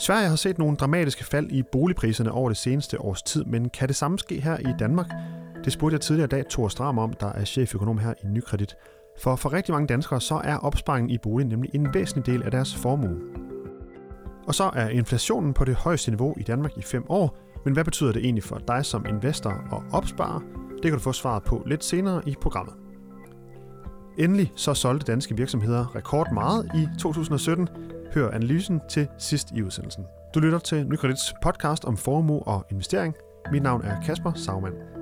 Sverige har set nogle dramatiske fald i boligpriserne over det seneste års tid, men kan det samme ske her i Danmark? Det spurgte jeg tidligere i dag Thor Stram om, der er cheføkonom her i Nykredit. For for rigtig mange danskere, så er opsparingen i boligen nemlig en væsentlig del af deres formue. Og så er inflationen på det højeste niveau i Danmark i fem år, men hvad betyder det egentlig for dig som investor og opsparer? Det kan du få svaret på lidt senere i programmet. Endelig så solgte danske virksomheder rekord meget i 2017. Hør analysen til sidst i udsendelsen. Du lytter til Nykredits podcast om formue og investering. Mit navn er Kasper Sagmann.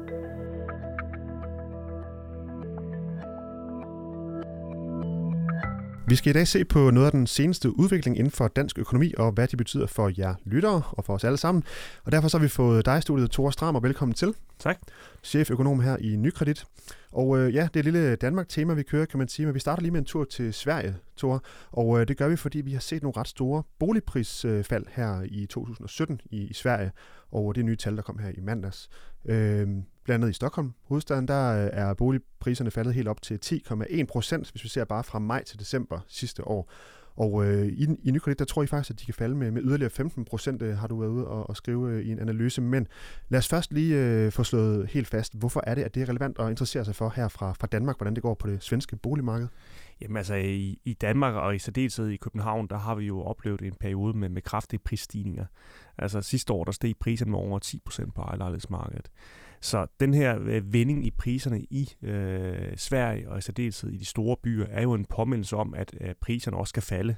Vi skal i dag se på noget af den seneste udvikling inden for dansk økonomi, og hvad det betyder for jer lyttere og for os alle sammen. Og derfor så har vi fået dig i studiet, Thor Stram, og velkommen til. Tak. Cheføkonom her i Nykredit. Og øh, ja, det er et lille Danmark-tema, vi kører, kan man sige, men vi starter lige med en tur til Sverige, Thor. Og øh, det gør vi, fordi vi har set nogle ret store boligprisfald her i 2017 i, i Sverige, og det er nye tal, der kom her i mandags. Øh, blandt andet i Stockholm, hovedstaden, der øh, er boligpriserne faldet helt op til 10,1 procent, hvis vi ser bare fra maj til december sidste år. Og øh, i, i Nykredit, der tror jeg faktisk, at de kan falde med, med yderligere 15 procent, øh, har du været ude og, og skrive øh, i en analyse. Men lad os først lige øh, få slået helt fast, hvorfor er det, at det er relevant at interessere sig for her fra, fra Danmark, hvordan det går på det svenske boligmarked? Jamen altså, i, i Danmark og i særdeleshed i København, der har vi jo oplevet en periode med, med kraftige prisstigninger. Altså sidste år, der steg priserne med over 10 procent på ejerlejlighedsmarkedet. Så den her øh, vending i priserne i øh, Sverige og i særdeleshed i de store byer, er jo en påmindelse om, at øh, priserne også skal falde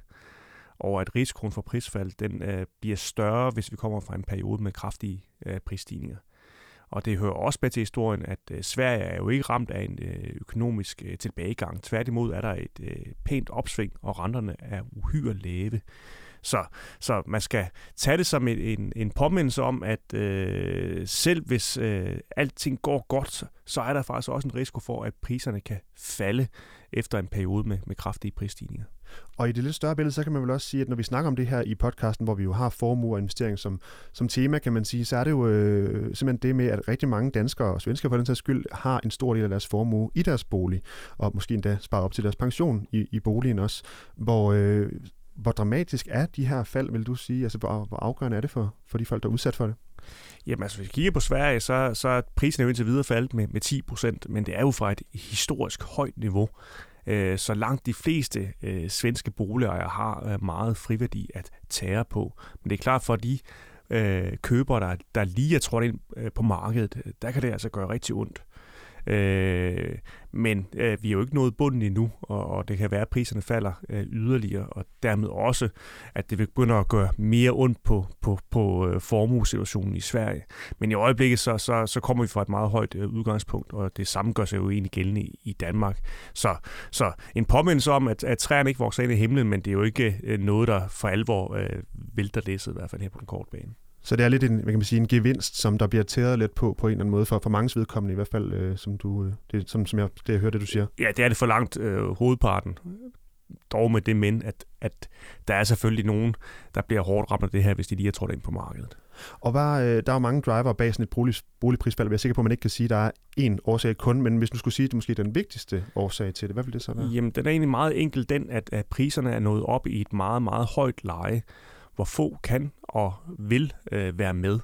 og at risikoen for prisfald den øh, bliver større, hvis vi kommer fra en periode med kraftige øh, prisstigninger. Og det hører også med til historien, at øh, Sverige er jo ikke ramt af en øh, økonomisk øh, tilbagegang. Tværtimod er der et øh, pænt opsving, og renterne er uhyre lave. Så, så man skal tage det som en, en, en påmindelse om, at øh, selv hvis øh, alting går godt, så er der faktisk også en risiko for, at priserne kan falde efter en periode med, med kraftige prisstigninger. Og i det lidt større billede, så kan man vel også sige, at når vi snakker om det her i podcasten, hvor vi jo har formue og investering som, som tema, kan man sige, så er det jo øh, simpelthen det med, at rigtig mange danskere og svenskere for den sags skyld har en stor del af deres formue i deres bolig, og måske endda sparer op til deres pension i, i boligen også, hvor øh, hvor dramatisk er de her fald, vil du sige? Altså, hvor, hvor afgørende er det for, for de folk, der er udsat for det? Jamen altså, hvis vi kigger på Sverige, så, så er prisen jo indtil videre faldet med, med 10 procent, men det er jo fra et historisk højt niveau. Øh, så langt de fleste øh, svenske boligejere har øh, meget friværdi at tære på. Men det er klart for de øh, købere, der, der lige er trådt ind øh, på markedet, øh, der kan det altså gøre rigtig ondt. Øh, men øh, vi er jo ikke nået bunden endnu, og, og det kan være, at priserne falder øh, yderligere, og dermed også, at det vil begynde at gøre mere ondt på, på, på øh, formuesituationen i Sverige. Men i øjeblikket, så, så, så kommer vi fra et meget højt øh, udgangspunkt, og det samme gør sig jo egentlig gældende i, i Danmark. Så, så en påmindelse om, at, at træerne ikke vokser ind i himlen, men det er jo ikke øh, noget, der for alvor øh, vælter læsset, i hvert fald her på den korte bane. Så det er lidt en, hvad kan man sige, en gevinst, som der bliver tæret lidt på, på en eller anden måde, for, for mange vedkommende i hvert fald, øh, som, du, øh, det, som, som jeg, det, jeg hører det, du siger. Ja, det er det for langt øh, hovedparten. Dog med det men, at, at der er selvfølgelig nogen, der bliver hårdt ramt af det her, hvis de lige er trådt ind på markedet. Og hvad, øh, der er jo mange driver bag sådan et bolig, boligprisfald, jeg er sikker på, at man ikke kan sige, at der er én årsag kun, men hvis du skulle sige, at det måske er den vigtigste årsag til det, hvad vil det så være? Jamen, den er egentlig meget enkel den, at, at priserne er nået op i et meget, meget højt leje, hvor få kan og vil øh, være med.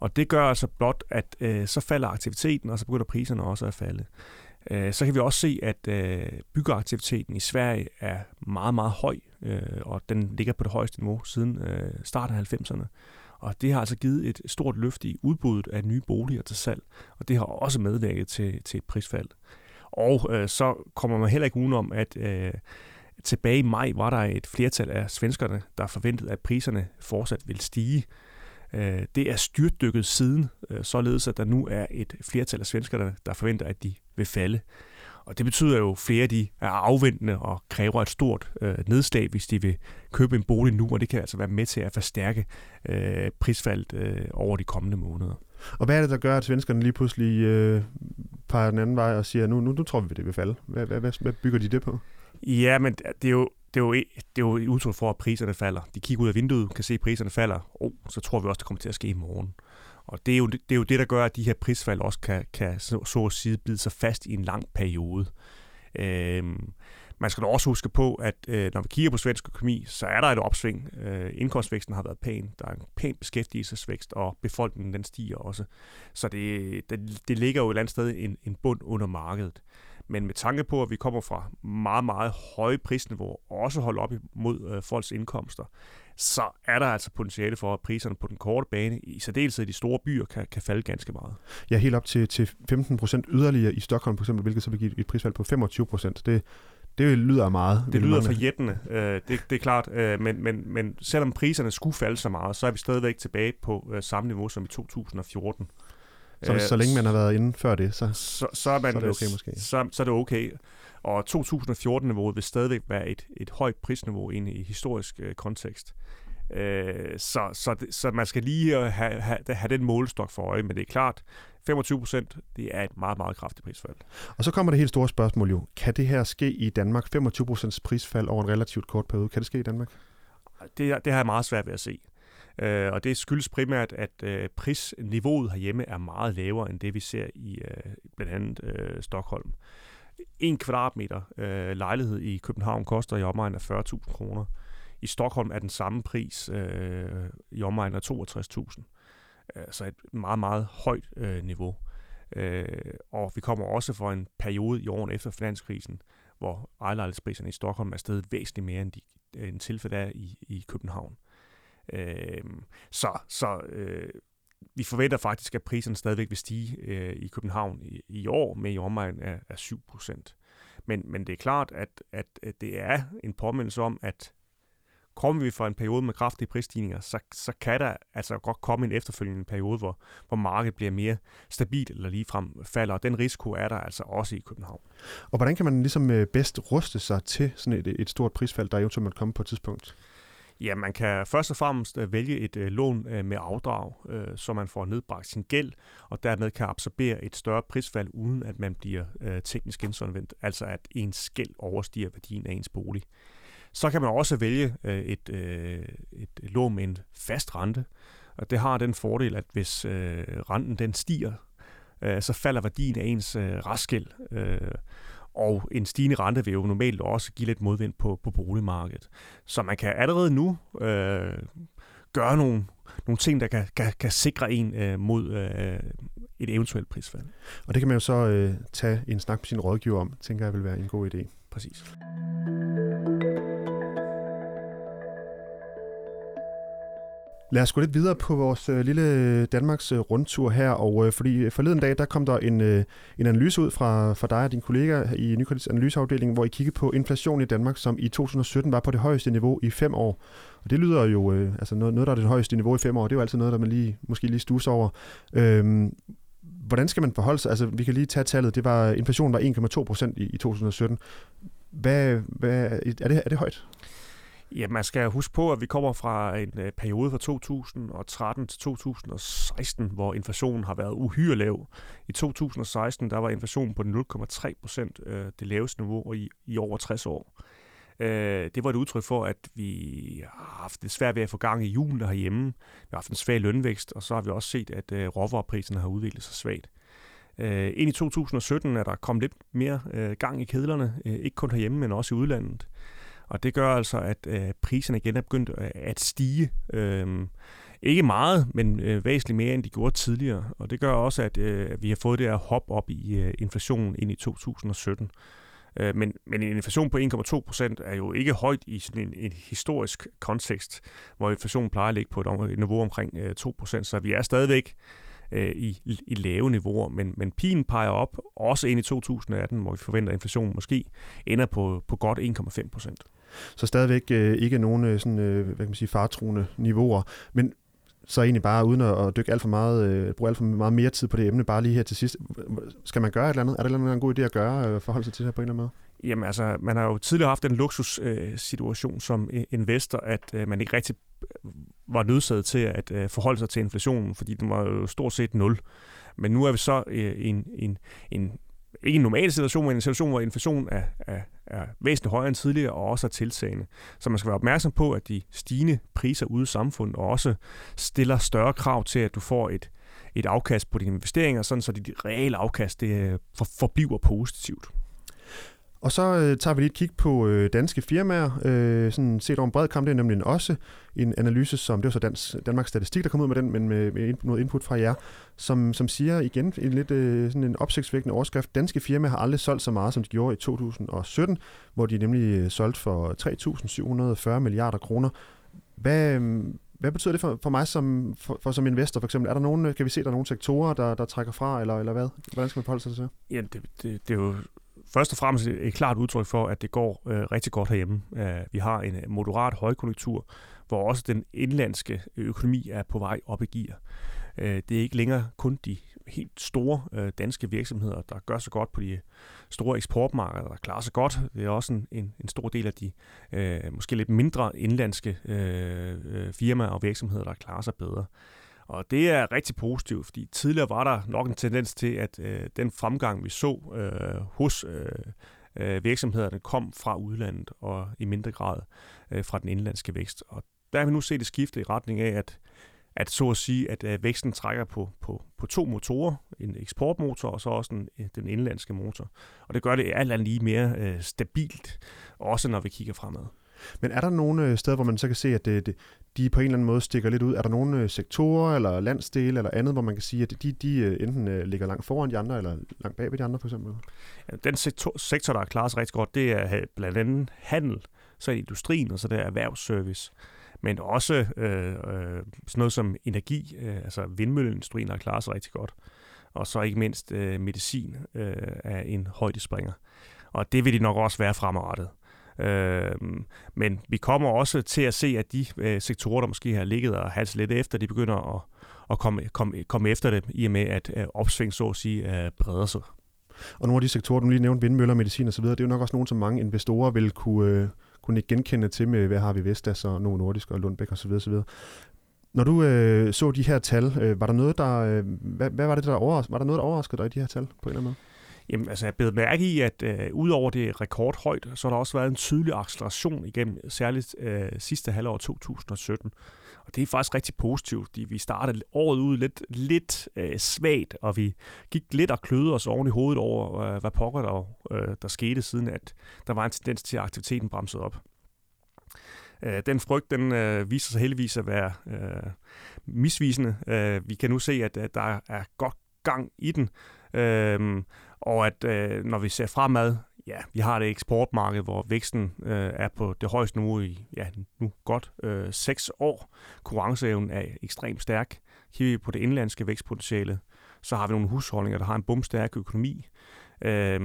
Og det gør altså blot, at øh, så falder aktiviteten, og så begynder priserne også at falde. Øh, så kan vi også se, at øh, byggeaktiviteten i Sverige er meget, meget høj, øh, og den ligger på det højeste niveau siden øh, starten af 90'erne. Og det har altså givet et stort løft i udbuddet af nye boliger til salg, og det har også medvirket til, til et prisfald. Og øh, så kommer man heller ikke udenom, at øh, tilbage i maj var der et flertal af svenskerne, der forventede, at priserne fortsat vil stige. Øh, det er styrtdykket siden, øh, således at der nu er et flertal af svenskerne, der forventer, at de vil falde. Og det betyder jo, at flere de er afventende og kræver et stort øh, nedslag, hvis de vil købe en bolig nu, og det kan altså være med til at forstærke øh, prisfaldet øh, over de kommende måneder. Og hvad er det, der gør, at svenskerne lige pludselig øh, peger den anden vej og siger, nu, nu, nu tror vi, det vil falde? Hvad, hvad, hvad, hvad bygger de det på? Ja, men det er jo, det er, jo, e, det er jo et udtryk for, at priserne falder. De kigger ud af vinduet, kan se, at priserne falder. Oh, så tror vi også, det kommer til at ske i morgen. Og det er, jo, det er jo det, der gør, at de her prisfald også kan, kan så, så at sige bide sig fast i en lang periode. Øhm, Man skal da også huske på, at øh, når vi kigger på svensk økonomi, så er der et opsving. Øh, indkomstvæksten har været pæn. Der er en pæn beskæftigelsesvækst, og befolkningen den stiger også. Så det, det, det ligger jo et eller andet sted en, en bund under markedet. Men med tanke på, at vi kommer fra meget, meget høje prisniveauer, og også holde op imod øh, folks indkomster, så er der altså potentiale for, at priserne på den korte bane, i særdeleshed i de store byer, kan, kan falde ganske meget. Ja, helt op til, til 15 procent yderligere i Stockholm for eksempel, hvilket så vil give et prisfald på 25 procent. Det, det lyder meget. Det lyder for jættende, øh, det, det er klart. Øh, men, men, men selvom priserne skulle falde så meget, så er vi stadigvæk tilbage på øh, samme niveau som i 2014. Så, øh, så længe man har været inde før det, så, så, så, er, man, så er det okay måske? Så, så er det okay. Og 2014-niveauet vil stadigvæk være et, et højt prisniveau inde i historisk øh, kontekst. Øh, så, så, så man skal lige have, have, have den målestok for øje, men det er klart, 25 procent, det er et meget, meget kraftigt prisfald. Og så kommer det helt store spørgsmål jo. Kan det her ske i Danmark? 25 procents prisfald over en relativt kort periode. Kan det ske i Danmark? Det, det har jeg meget svært ved at se. Øh, og det skyldes primært, at øh, prisniveauet herhjemme er meget lavere end det, vi ser i øh, blandt andet øh, Stockholm. En kvadratmeter øh, lejlighed i København koster i omegn af 40.000 kroner. I Stockholm er den samme pris øh, i omegn af 62.000. Altså øh, et meget, meget højt øh, niveau. Øh, og vi kommer også for en periode i årene efter finanskrisen, hvor ejerlejlighedspriserne i Stockholm er steget væsentligt mere end, de, end tilfældet er i, i København. Øh, så så øh, vi forventer faktisk, at priserne stadigvæk vil stige øh, i København i, i år med i omegn af, af 7 Men, men det er klart, at, at, at det er en påmindelse om, at kommer vi fra en periode med kraftige prisstigninger, så, så kan der altså godt komme en efterfølgende periode, hvor, hvor markedet bliver mere stabilt eller ligefrem falder, og den risiko er der altså også i København. Og hvordan kan man ligesom øh, bedst ruste sig til sådan et, et stort prisfald, der eventuelt måtte komme på et tidspunkt? Ja, man kan først og fremmest øh, vælge et øh, lån øh, med afdrag, så man får nedbragt sin gæld, og dermed kan absorbere et større prisfald, uden at man bliver teknisk insolvent, altså at ens gæld overstiger værdien af ens bolig. Så kan man også vælge et, et lån med en fast rente, og det har den fordel, at hvis renten den stiger, så falder værdien af ens restgæld. Og en stigende rente vil jo normalt også give lidt modvind på, på boligmarkedet. Så man kan allerede nu øh, gøre nogle, nogle ting, der kan, kan, kan sikre en øh, mod øh, et eventuelt prisfald. Og det kan man jo så øh, tage en snak med sin rådgiver om, tænker jeg vil være en god idé. Præcis. Lad os gå lidt videre på vores øh, lille øh, Danmarks øh, rundtur her, og øh, fordi øh, forleden dag, der kom der en, øh, en analyse ud fra, fra dig og din kollega i Nykredits analyseafdeling, hvor I kiggede på inflation i Danmark, som i 2017 var på det højeste niveau i fem år. Og det lyder jo, øh, altså noget, noget, der er det højeste niveau i fem år, det er jo altid noget, der man lige, måske lige stuser over. Øhm, hvordan skal man forholde sig? Altså, vi kan lige tage tallet. Det var, inflationen var 1,2 procent i, i 2017. Hvad, hvad, er, det, er det højt? Ja, man skal huske på, at vi kommer fra en øh, periode fra 2013 til 2016, hvor inflationen har været uhyre lav. I 2016 der var inflationen på 0,3 procent, øh, det laveste niveau i, i over 60 år. Øh, det var et udtryk for, at vi har haft det svært ved at få gang i julen herhjemme. Vi har haft en svag lønvækst, og så har vi også set, at øh, råvarepriserne har udviklet sig svagt. Øh, ind i 2017 er der kommet lidt mere øh, gang i kedlerne, øh, ikke kun herhjemme, men også i udlandet. Og det gør altså, at øh, priserne igen er begyndt øh, at stige. Øh, ikke meget, men øh, væsentligt mere, end de gjorde tidligere. Og det gør også, at øh, vi har fået det her hop op i øh, inflationen ind i 2017. Øh, men, men en inflation på 1,2 procent er jo ikke højt i sådan en, en historisk kontekst, hvor inflationen plejer at ligge på et niveau omkring øh, 2 procent. Så vi er stadigvæk øh, i, i lave niveauer, men, men pigen peger op, også ind i 2018, hvor vi forventer, at inflationen måske ender på, på godt 1,5 procent. Så stadigvæk øh, ikke nogen øh, sådan, øh, hvad kan man sige, fartruende niveauer. Men så egentlig bare uden at, dykke alt for meget, øh, bruge alt for meget mere tid på det emne, bare lige her til sidst. Skal man gøre et eller andet? Er der en god idé at gøre, øh, forholde sig til det her på en eller anden måde? Jamen altså, man har jo tidligere haft en luksussituation øh, som investor, at øh, man ikke rigtig øh, var nødsaget til at øh, forholde sig til inflationen, fordi den var jo stort set nul. Men nu er vi så øh, i en, en, en ikke en normal situation, men en situation, hvor inflation er, er, er væsentligt højere end tidligere og også er tiltagende. Så man skal være opmærksom på, at de stigende priser ude i samfundet også stiller større krav til, at du får et, et afkast på dine investeringer, sådan så dit reelle afkast det øh, for, forbliver positivt. Og så øh, tager vi lige et kig på øh, danske firmaer, øh, sådan set over en bred kamp. Det er nemlig også en analyse, som, det var så Dans, Danmarks Statistik, der kom ud med den, men med, med noget input fra jer, som, som siger igen en lidt øh, sådan en opsigtsvækkende overskrift. Danske firmaer har aldrig solgt så meget, som de gjorde i 2017, hvor de nemlig øh, solgte for 3.740 milliarder kroner. Hvad, øh, hvad betyder det for, for mig som, for, for, som investor for eksempel? Er der nogen, kan vi se, der er nogle sektorer, der, der trækker fra, eller, eller hvad? Hvordan skal man forholde sig til det? Ja, det, det, det er jo først og fremmest et klart udtryk for, at det går øh, rigtig godt herhjemme. Øh, vi har en øh, moderat højkonjunktur, hvor også den indlandske økonomi er på vej op i gear. Øh, det er ikke længere kun de helt store øh, danske virksomheder, der gør sig godt på de store eksportmarkeder, der klarer sig godt. Det er også en, en, en stor del af de øh, måske lidt mindre indlandske øh, øh, firmaer og virksomheder, der klarer sig bedre. Og det er rigtig positivt, fordi tidligere var der nok en tendens til, at øh, den fremgang, vi så øh, hos øh, øh, virksomhederne, kom fra udlandet og i mindre grad øh, fra den indlandske vækst. Og der har vi nu set et skifte i retning af, at, at så at sige, at øh, væksten trækker på, på, på to motorer, en eksportmotor og så også den, øh, den indlandske motor. Og det gør det alt andet lige mere øh, stabilt, også når vi kigger fremad. Men er der nogle øh, steder, hvor man så kan se, at det, det, de på en eller anden måde stikker lidt ud? Er der nogle øh, sektorer eller landsdele eller andet, hvor man kan sige, at de, de øh, enten ligger langt foran de andre, eller langt bag ved de andre for eksempel? Ja, den sektor, sektor, der klarer sig rigtig godt, det er blandt andet handel, så er det industrien, og så det er erhvervsservice. Men også øh, øh, sådan noget som energi, øh, altså vindmølleindustrien har klaret sig rigtig godt. Og så ikke mindst øh, medicin øh, er en højdespringer. Og det vil de nok også være fremadrettet. Øh, men vi kommer også til at se, at de øh, sektorer, der måske har ligget og halset lidt efter, de begynder at, at komme, komme, komme efter det, i og med at øh, opsving, så at sige, øh, breder sig. Og nogle af de sektorer, du lige nævnte, vindmøller, medicin osv., det er jo nok også nogle, som mange investorer vil kunne, øh, kunne genkende til med, hvad har vi Vestas og Novo Nordisk og Lundbæk osv. osv. Når du øh, så de her tal, øh, var der noget, der, øh, hvad, hvad var det, der overraskede, var der noget, der overraskede dig i de her tal på en eller anden måde? Jamen, altså, jeg blev mærke i, at øh, udover det rekordhøjt, så har der også været en tydelig acceleration igennem særligt øh, sidste halvår 2017. Og det er faktisk rigtig positivt, fordi vi startede året ud lidt, lidt øh, svagt, og vi gik lidt og kløede os oven i hovedet over, øh, hvad pokker der, øh, der skete, siden at der var en tendens til, at aktiviteten bremsede op. Øh, den frygt, den øh, viser sig heldigvis at være øh, misvisende. Øh, vi kan nu se, at, at der er godt gang i den. Øh, og at øh, når vi ser fremad, ja, vi har det eksportmarked, hvor væksten øh, er på det højeste niveau i ja, nu godt øh, seks år. Konkurrenceevnen er ekstremt stærk. Kigger vi på det indlandske vækstpotentiale, så har vi nogle husholdninger, der har en bumstærk økonomi. Øh,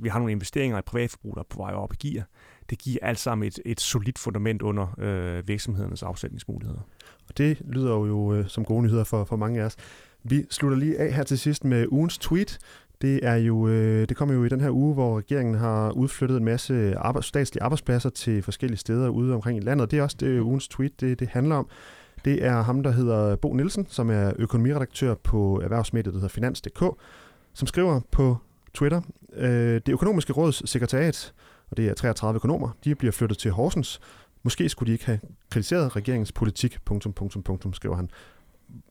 vi har nogle investeringer i privatforbrug, der er på vej op i gear. Det giver alt sammen et, et solidt fundament under øh, virksomhedernes afsætningsmuligheder. Og det lyder jo øh, som gode nyheder for, for mange af os. Vi slutter lige af her til sidst med ugens tweet. Det er jo øh, det kommer jo i den her uge, hvor regeringen har udflyttet en masse arbejds, statslige arbejdspladser til forskellige steder ude omkring i landet. Det er også det ugens tweet, det, det handler om. Det er ham, der hedder Bo Nielsen, som er økonomiredaktør på erhvervsmediet, der hedder Finans.dk, som skriver på Twitter, øh, det økonomiske råds sekretariat, og det er 33 økonomer, de bliver flyttet til Horsens. Måske skulle de ikke have kritiseret regeringens politik, punktum, punktum, punktum, skriver han.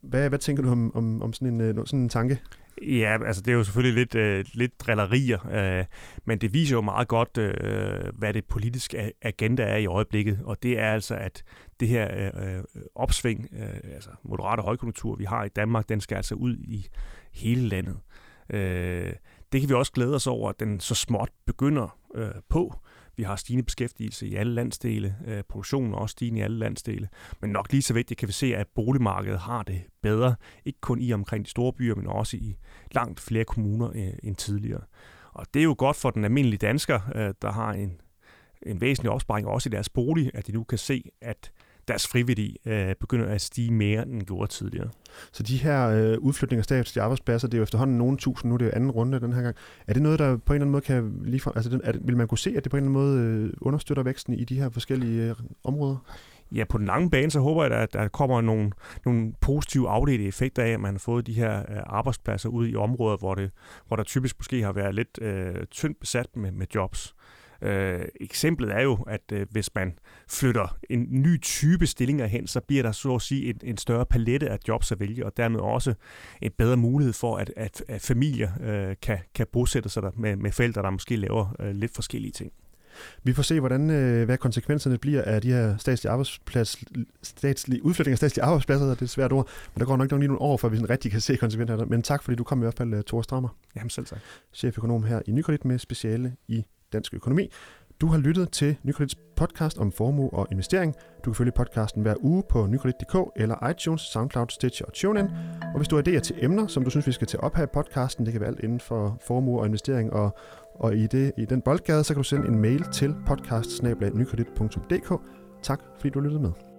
Hvad, hvad tænker du om, om, om sådan, en, øh, sådan en tanke? Ja, altså det er jo selvfølgelig lidt, øh, lidt drillerier, øh, men det viser jo meget godt, øh, hvad det politiske agenda er i øjeblikket, og det er altså, at det her øh, øh opsving, øh, altså moderate højkonjunktur, vi har i Danmark, den skal altså ud i hele landet. Øh, det kan vi også glæde os over, at den så småt begynder øh, på. Vi har stigende beskæftigelse i alle landsdele. Øh, produktionen er også stigende i alle landsdele. Men nok lige så vigtigt kan vi se, at boligmarkedet har det bedre. Ikke kun i omkring de store byer, men også i langt flere kommuner øh, end tidligere. Og det er jo godt for den almindelige dansker, øh, der har en, en væsentlig opsparing også i deres bolig, at de nu kan se, at deres friværdi øh, begynder at stige mere, end den gjorde tidligere. Så de her øh, udflytninger af statslige arbejdspladser, det er jo efterhånden nogle tusind, nu er det jo anden runde den her gang. Er det noget, der på en eller anden måde kan lige altså, er det, vil man kunne se, at det på en eller anden måde øh, understøtter væksten i de her forskellige øh, områder? Ja, på den lange bane, så håber jeg, at der kommer nogle, nogle positive afledte effekter af, at man har fået de her øh, arbejdspladser ud i områder, hvor, det, hvor der typisk måske har været lidt øh, tyndt besat med, med jobs. Øh, eksemplet er jo, at øh, hvis man flytter en ny type stillinger hen, så bliver der så at sige en, en større palette af jobs at vælge, og dermed også en bedre mulighed for, at, at, at familier øh, kan, kan bosætte sig der med, med forældre, der måske laver øh, lidt forskellige ting. Vi får se, hvordan, øh, hvad konsekvenserne bliver af de her statslige, arbejdsplads, statslige udflytning af statslige arbejdspladser. Det er et svært ord, men der går nok, nok lige nogle år, før vi sådan rigtig kan se konsekvenserne. Men tak, fordi du kom i hvert fald, Thor Strammer. Jamen selv tak. Cheføkonom her i Nykredit med speciale i dansk økonomi. Du har lyttet til Nykredits podcast om formue og investering. Du kan følge podcasten hver uge på nykredit.dk eller iTunes, SoundCloud, Stitcher og TuneIn. Og hvis du har idéer til emner, som du synes, vi skal tage op her i podcasten, det kan være alt inden for formue og investering, og, og i, det, i den boldgade, så kan du sende en mail til podcast Tak fordi du lyttede med.